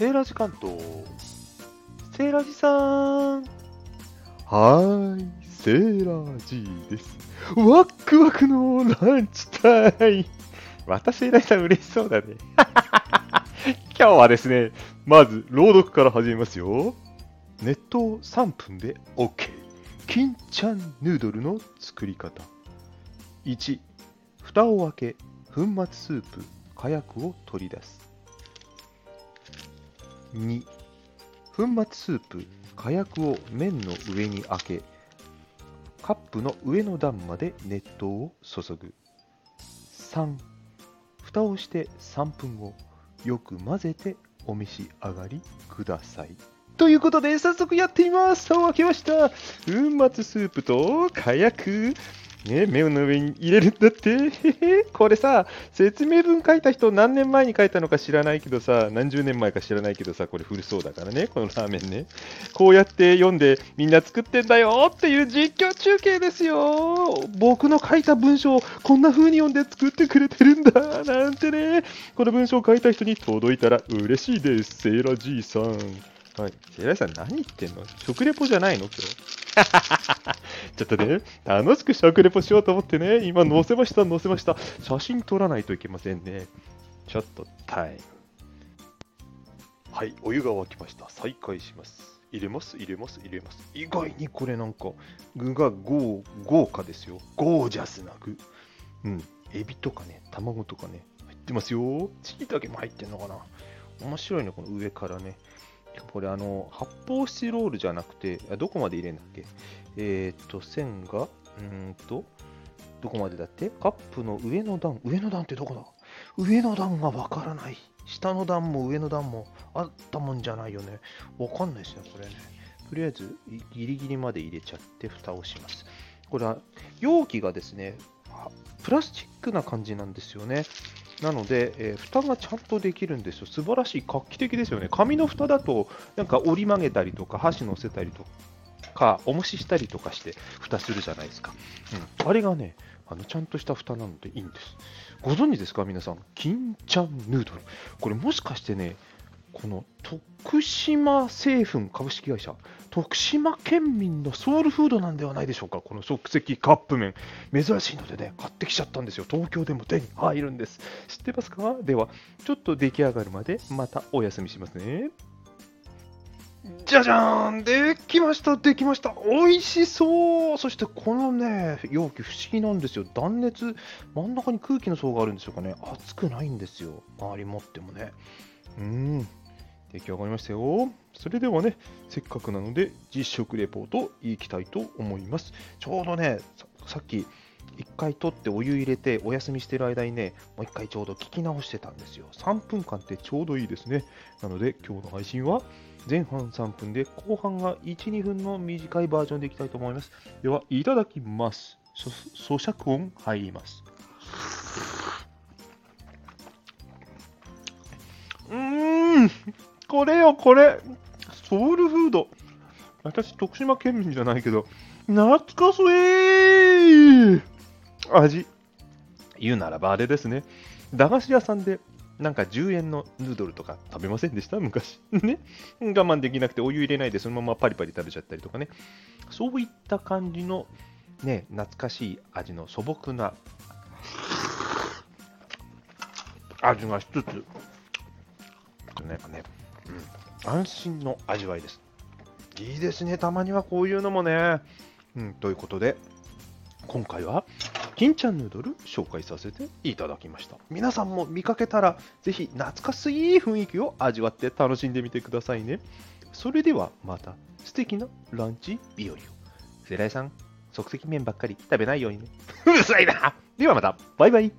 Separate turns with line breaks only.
セーラージ関東。セーラージさん。
はーい、セーラー G です。ワックワクのランチタイム。
またセーラージさん嬉しそうだね。
今日はですね、まず朗読から始めますよ。熱湯3分で OK。金ちゃんヌードルの作り方。1、蓋を開け、粉末スープ、火薬を取り出す。2、粉末スープ、火薬を麺の上に開け、カップの上の段まで熱湯を注ぐ。3、蓋をして3分後、よく混ぜてお召し上がりください。ということで、早速やってみます。さあ、開けました。粉末スープと火薬。ね、麺の上に入れるんだって。これさ、説明文書いた人何年前に書いたのか知らないけどさ、何十年前か知らないけどさ、これ古そうだからね、このラーメンね。こうやって読んでみんな作ってんだよっていう実況中継ですよ。僕の書いた文章をこんな風に読んで作ってくれてるんだなんてね。この文章を書いた人に届いたら嬉しいです。セーラじいさん。はい。セイラさん何言ってんの？食レポじゃないの？今日。ちょっとね、楽しく食レポしようと思ってね、今載せました、載せました。写真撮らないといけませんね。ちょっとタイム。はい、お湯が沸きました。再開します。入れます、入れます、入れます。意外にこれなんか、具が豪豪華ですよ。ゴージャスな具。うん、エビとかね、卵とかね、入ってますよ。チキだけも入ってんのかな面白いね、この上からね。これあの、発泡スチロールじゃなくて、どこまで入れんだっけ？えーっと、線が、うーんと、どこまでだって？カップの上の段、上の段ってどこだ？上の段がわからない。下の段も上の段もあったもんじゃないよね。わかんないですね、これね。とりあえず、ギリギリまで入れちゃって、蓋をします。これは、容器がですね、プラスチックな感じなんですよね。なので、えー蓋がちゃんとできるんですよ。素晴らしい、画期的ですよね。紙の蓋だと、なんか折り曲げたりとか、箸乗せたりとか、おもししたりとかして、蓋するじゃないですか。うん、あれがね、あのちゃんとした蓋なのでいいんです。ご存知ですか、皆さん。金ちゃんヌードル。これもしかしてね、この徳島製粉株式会社、徳島県民のソウルフードなんではないでしょうか、この即席カップ麺。珍しいのでね、買ってきちゃったんですよ。東京でも手に入るんです。知ってますか？では、ちょっと出来上がるまで、またお休みしますね。じゃじゃーんできましたできました美味しそうそしてこのね、容器不思議なんですよ。断熱、真ん中に空気の層があるんでしょうかね。熱くないんですよ。周り持ってもね。うん。出来上がりましたよ。それではね、せっかくなので実食レポートいきたいと思います。ちょうどね、さっき1回取ってお湯入れてお休みしてる間にね、もう1回ちょうど聞き直してたんですよ。3分間ってちょうどいいですね。なので今日の配信は前半3分で後半が1、2分の短いバージョンでいきたいと思います。では、いただきます。咀嚼音入ります。うーん、これよ、これ。ソウルフード。私、徳島県民じゃないけど、懐かしい味。言うならばあれですね。駄菓子屋さんで、なんか10円のヌードルとか食べませんでした？昔。ね。我慢できなくてお湯入れないでそのままパリパリ食べちゃったりとかね。そういった感じの、ね、懐かしい味の素朴な味がしつつ、ねねうん、安心の味わいです。いいですね、たまにはこういうのもね。うん、ということで、今回は、金ちゃんヌードル紹介させていただきました。皆さんも見かけたら、ぜひ懐かしい雰囲気を味わって楽しんでみてくださいね。それではまた素敵なランチ日和を。世代さん、即席麺ばっかり食べないようにね。うるさいなではまた、バイバイ。